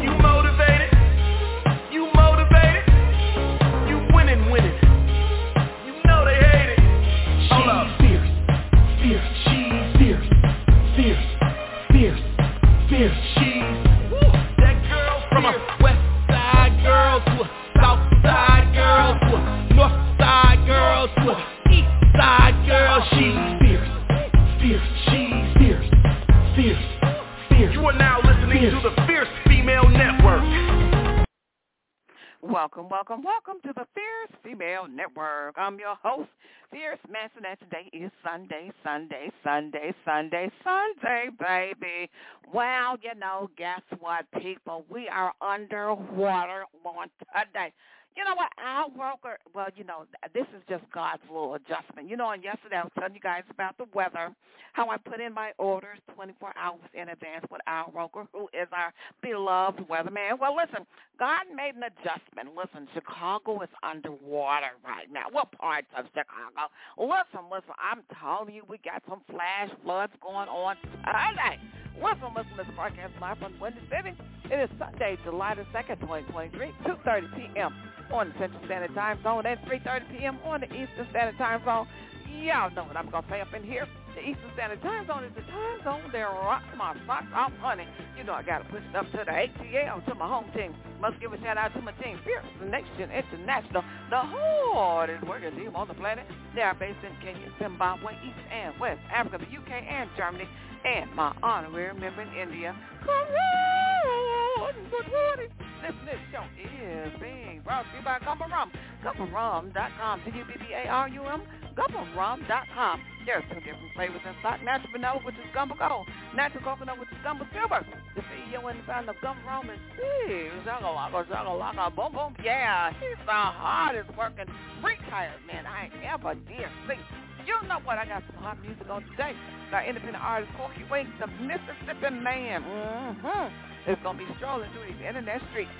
you welcome, welcome welcome to the Fierce Female Network. I'm your host, Fierce Manson, and today is Sunday, Sunday, Sunday, Sunday, Sunday, baby. Well, you know, guess what, people? We are underwater on today. You know what? Our worker, well, you know, this is just God's little adjustment. You know, and yesterday I was telling you guys about the weather, how I put in my orders 24 hours in advance with our broker, who is our beloved weatherman. Well, listen, God made an adjustment. Listen, Chicago is underwater right now. What parts of Chicago? Listen, listen, I'm telling you, we got some flash floods going on today. Listen, listen, this broadcast live from Windy City. It is Sunday, July the 2nd, 2023, 2.30 p.m. on the Central Standard Time Zone and 3.30 p.m. on the Eastern Standard Time Zone. Y'all know what I'm going to say up in here. The Eastern Standard Time Zone is the time zone that rocks my socks off, honey. You know I got to push it up to the ATL, to my home team. Must give a shout out to my team, Fierce Nation International, the hardest working team on the planet. They are based in Kenya, Zimbabwe, East and West Africa, the UK, and Germany, and my honorary member in India. Come on, good morning. This, this show is being brought to you by Gumbo Rum. GumboRum.com, G-U-B-B-A-R-U-M, GumboRum.com. There's two different flavors in stock. Natural vanilla, which is gumbo gold. Natural coconut, which is gumbo silver. The CEO and the founder of Gumbo Rum is Steve Zagalaka, Zagalaka, boom, boom. Yeah, he's the hardest working retired man I ever did see. You know what? I got some hot music on today. Got independent artist Corky Wink, the Mississippi man. Mm-hmm. It's going to be strolling through these internet streets.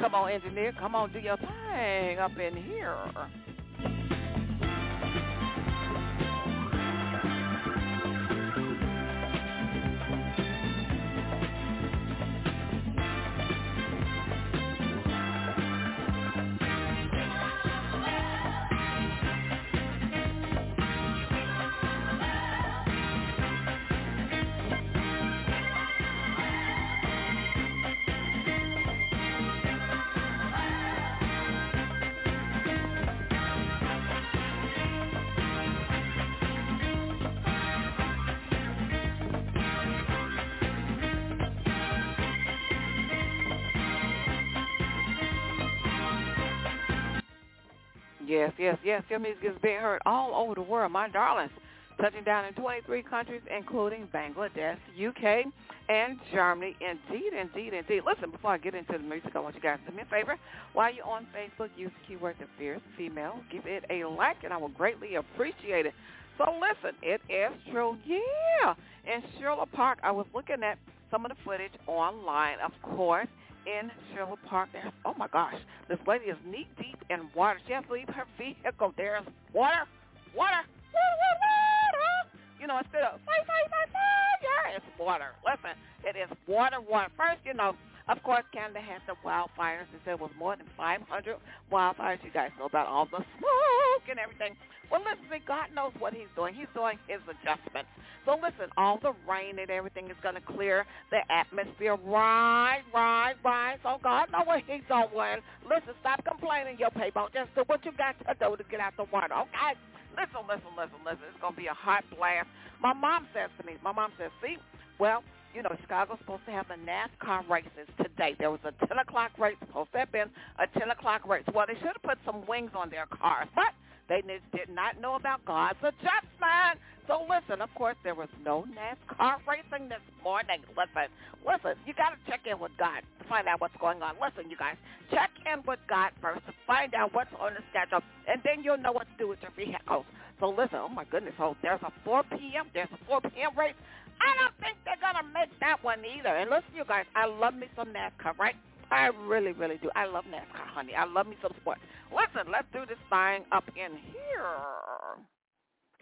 Come on, engineer. Come on, do your thing up in here. Yes, yes, yes. Your music is being heard all over the world, my darlings. Touching down in 23 countries, including Bangladesh, UK, and Germany. Indeed, indeed, indeed. Listen, before I get into the music, I want you guys to do me a favor. While you're on Facebook, use the keyword the fierce female. Give it a like, and I will greatly appreciate it. So listen, it is true. Yeah. In Sherwood Park, I was looking at some of the footage online, of course, in Sherwood Park. There's, oh my gosh, this lady is knee deep in water. She has to leave her vehicle. There's water, water, water, water, water. You know, instead of fire, fire, fire, fire, it's water. Listen, it is water, water. First, you know, of course, Canada had the wildfires. They said it was more than 500 wildfires. You guys know about all the smoke and everything. Well, listen, God knows what he's doing. He's doing his adjustments. So listen, all the rain and everything is going to clear the atmosphere. Right, right, right. Oh, so God knows what he's doing. Listen, stop complaining, your people. Just do what you got to do to get out the water, okay? Listen, listen, listen, listen. It's going to be a hot blast. My mom says to me, my mom says, see, well, you know, Chicago's supposed to have the NASCAR races today. There was a 10 o'clock race, supposed to have been a 10 o'clock race. Well, they should have put some wings on their cars, but they did not know about God's adjustment. So listen, of course, there was no NASCAR racing this morning. Listen, listen, you got to check in with God to find out what's going on. Listen, you guys, check in with God first to find out what's on the schedule, and then you'll know what to do with your vehicles. So listen, oh my goodness, oh, there's a 4 p.m., there's a 4 p.m. race. I don't think they're going to make that one either. And listen, you guys, I love me some NASCAR, right? I really, really do. I love NASCAR, honey. I love me some sports. Listen, let's do this thing up in here.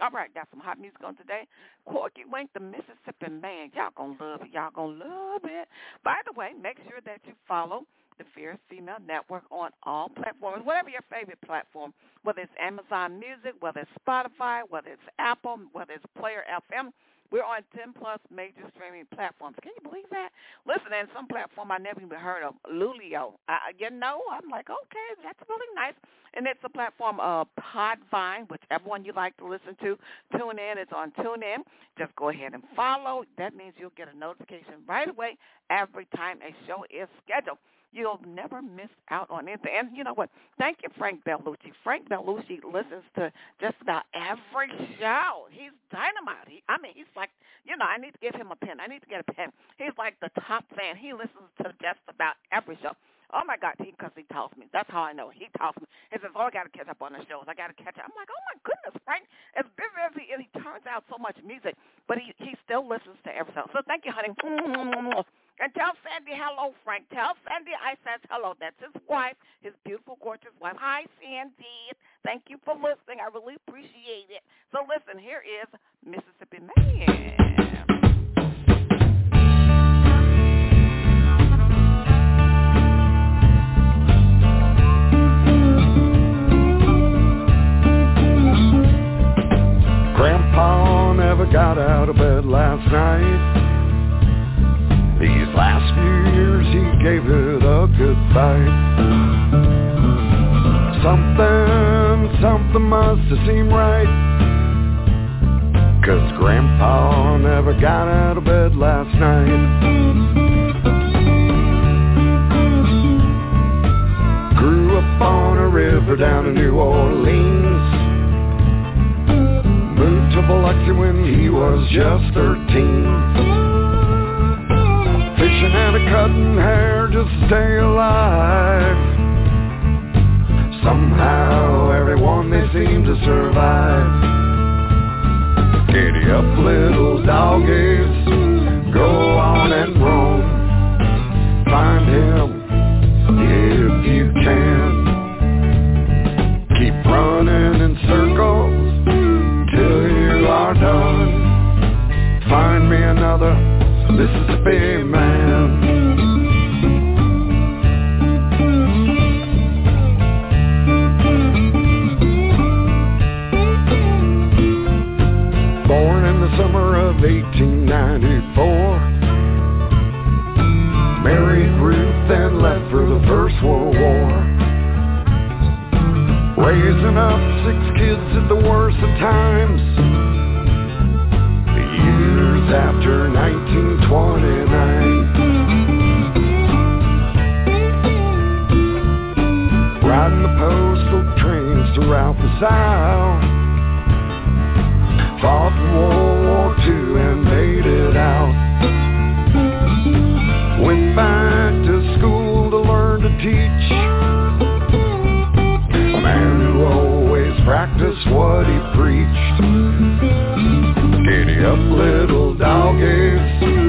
All right, got some hot music on today. Corky Wink, the Mississippi Man. Y'all gonna love it. Y'all gonna love it. By the way, make sure that you follow the Fierce Female Network on all platforms, whatever your favorite platform, whether it's Amazon Music, whether it's Spotify, whether it's Apple, whether it's Player FM. We're on 10 plus major streaming platforms. Can you believe that? Listen, and some platform I never even heard of, Lulio. I, you know, I'm like, okay, that's really nice. And it's a platform of Podvine, whichever one you like to listen to. Tune in. It's on TuneIn. Just go ahead and follow. That means you'll get a notification right away every time a show is scheduled. You'll never miss out on anything. And you know what? Thank you, Frank Bellucci. Frank Bellucci listens to just about every show. He's dynamite. He, I mean, he's like, you know, I need to give him a pen. I need to get a pen. He's like the top fan. He listens to just about every show. Oh my God, because he, he tells me. That's how I know. He tells me. He says, "Oh, I got to catch up on the shows. I got to catch up." I'm like, "Oh my goodness, Frank!" As busy as he is, he turns out so much music, but he he still listens to every show. So thank you, honey. And tell Sandy hello, Frank. Tell Sandy I says hello. That's his wife, his beautiful, gorgeous wife. Hi, Sandy. Thank you for listening. I really appreciate it. So listen, here is Mississippi Man. Grandpa never got out of bed last night these last few years he gave it a good fight Something, something must have seemed right. Cause Grandpa never got out of bed last night. Grew up on a river down in New Orleans. Moved to Biloxi when he was just 13 and a cutting hair just to stay alive. Somehow everyone they seem to survive. Giddy up little doggies, go on and roam. Up six kids at the worst of times The years after 1929. Riding the postal trains throughout the South. Fought in World War II and made it out. Practiced what he preached. Giddy up, little doggies,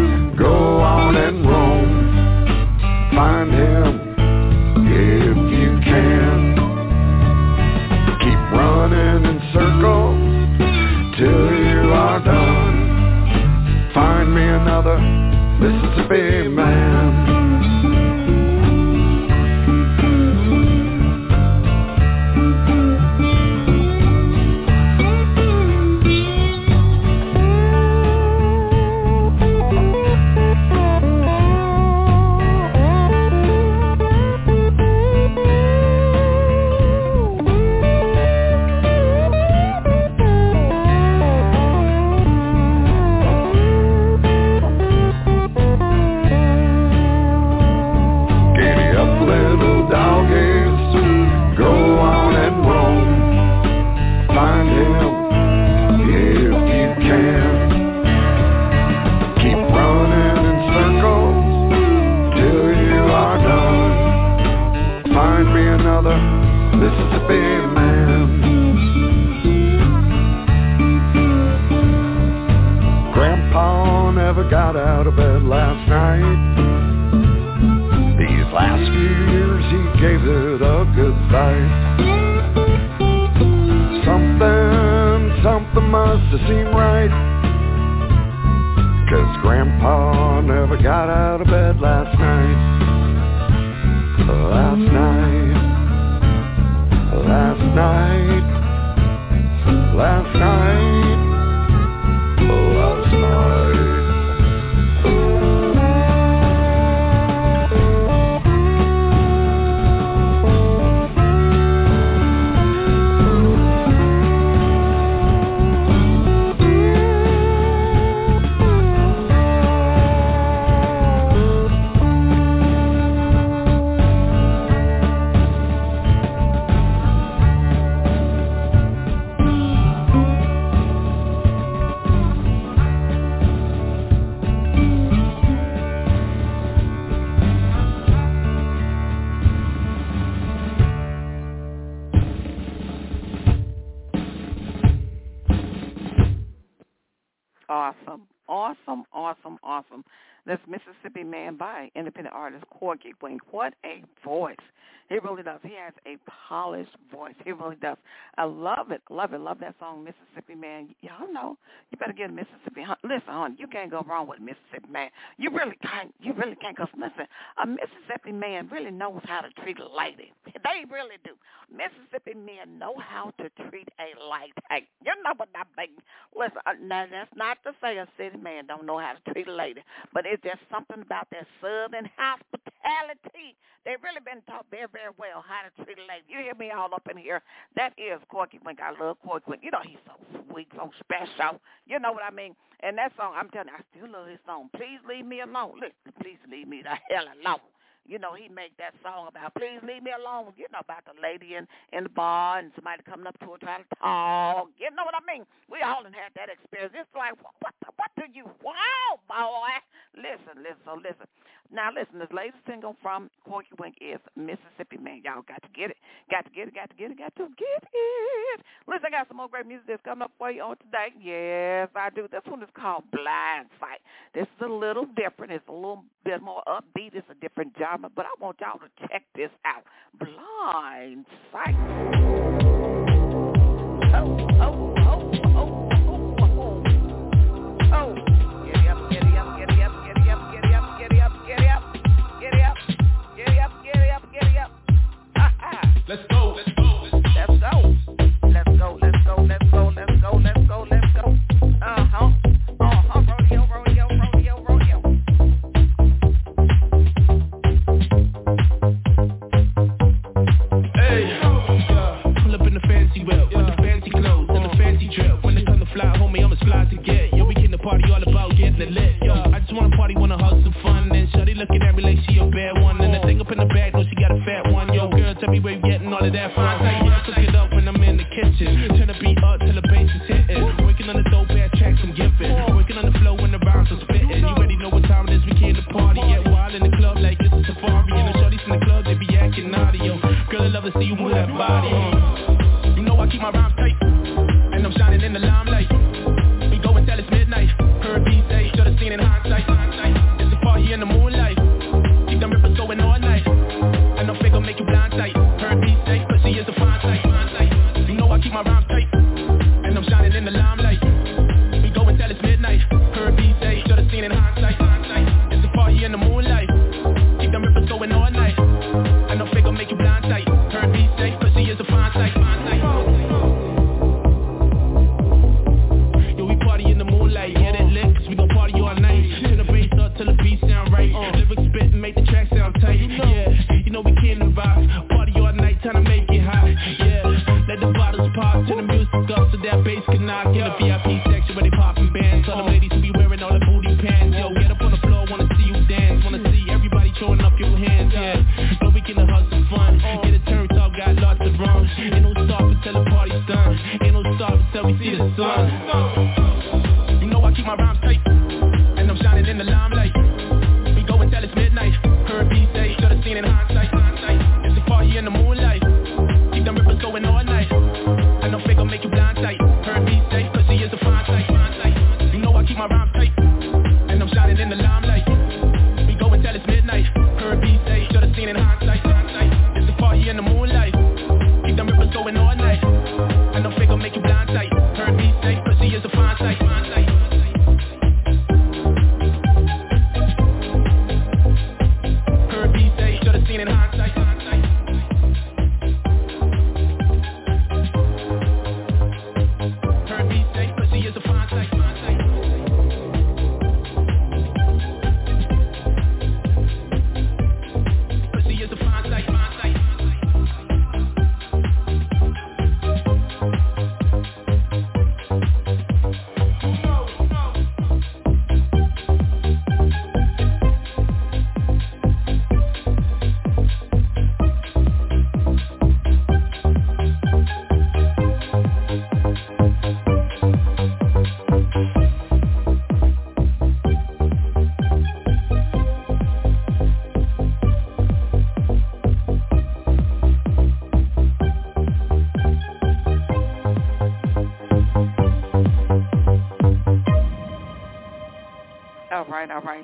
Mississippi Man by independent artist Corky Wink. What a voice. He really does. He has a polished voice. He really does. I love it. Love it. Love that song, Mississippi Man. Y'all know you better get a Mississippi. Listen, hon, you can't go wrong with Mississippi man. You really can't. You really can't. Cause listen, a Mississippi man really knows how to treat a lady. They really do. Mississippi men know how to treat a lady. You know what I mean? Listen, uh, now that's not to say a city man don't know how to treat a lady, but it's just something about that southern hospitality. They've really been taught very, well how to treat a lady. You hear me all up in here? That is Corky Wink. I love Corky Wink. You know he's so sweet, so special. You know what I mean? And that song, I'm telling you, I still love his song. Please leave me alone. Listen, please leave me the hell alone. You know, he make that song about please leave me alone. You know about the lady in in the bar and somebody coming up to her trying to talk. You know what I mean? We all done had that experience. It's like what what, what do you wow boy? Listen, listen, so listen. Now listen, this latest single from Corky Wink is Mississippi Man. Y'all got to get it. Got to get it, got to get it, got to get it. Listen, I got some more great music that's coming up for you on today. Yes, I do. This one is called Blind Sight. This is a little different. It's a little bit more upbeat. It's a different genre, but I want y'all to check this out. Blind Sight. Oh, oh,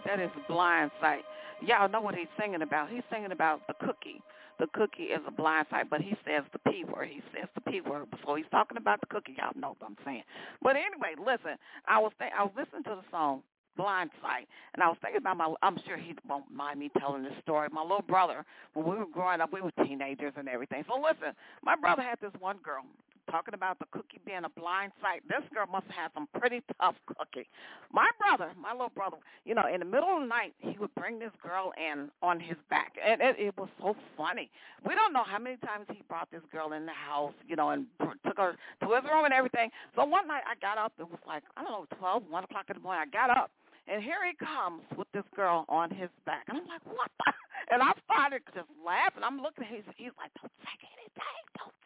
That is blind sight. Y'all know what he's singing about. He's singing about the cookie. The cookie is a blind sight, but he says the P word. He says the P word. So he's talking about the cookie. Y'all know what I'm saying. But anyway, listen. I was th- I was listening to the song Blind Sight, and I was thinking about my. I'm sure he won't mind me telling this story. My little brother, when we were growing up, we were teenagers and everything. So listen, my brother had this one girl talking about the cookie being a blind sight. This girl must have had some pretty tough cookie. My brother, my little brother, you know, in the middle of the night, he would bring this girl in on his back, and it, it was so funny. We don't know how many times he brought this girl in the house, you know, and took her to his room and everything. So one night I got up. It was like I don't know, twelve, one o'clock in the morning. I got up. And here he comes with this girl on his back. And I'm like, what the? And I started just laughing. I'm looking at him. He's, he's like, don't say anything. Don't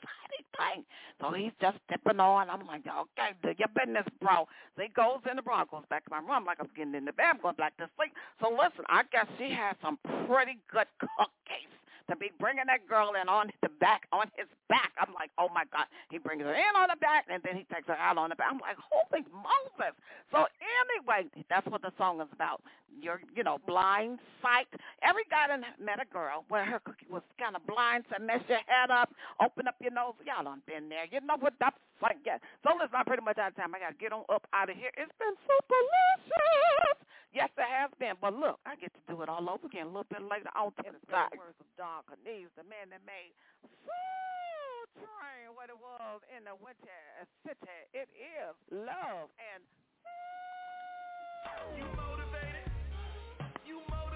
anything. So he's just stepping on. I'm like, okay, do your business, bro. So he goes in the bro. goes back to my room. I'm like, I'm getting in the bed. I'm going back to sleep. So listen, I guess she has some pretty good cookies to be bringing that girl in on the back, on his back. I'm like, oh my God. He brings her in on the back, and then he takes her out on the back. I'm like, holy Moses. So anyway, that's what the song is about. Your, you know, blind sight. Every guy done met a girl where her cookie was kind of blind, so mess your head up, open up your nose. Y'all done been there. You know what that's like. Yeah. So listen, I'm pretty much out of time. I got to get on up out of here. It's been so delicious. Yes, I have been. But look, I get to do it all over again a little bit later on to the side. Words of Don Cornelius, the man that made Soul Train what it was in the winter city. It is love and You motivated. You motivated.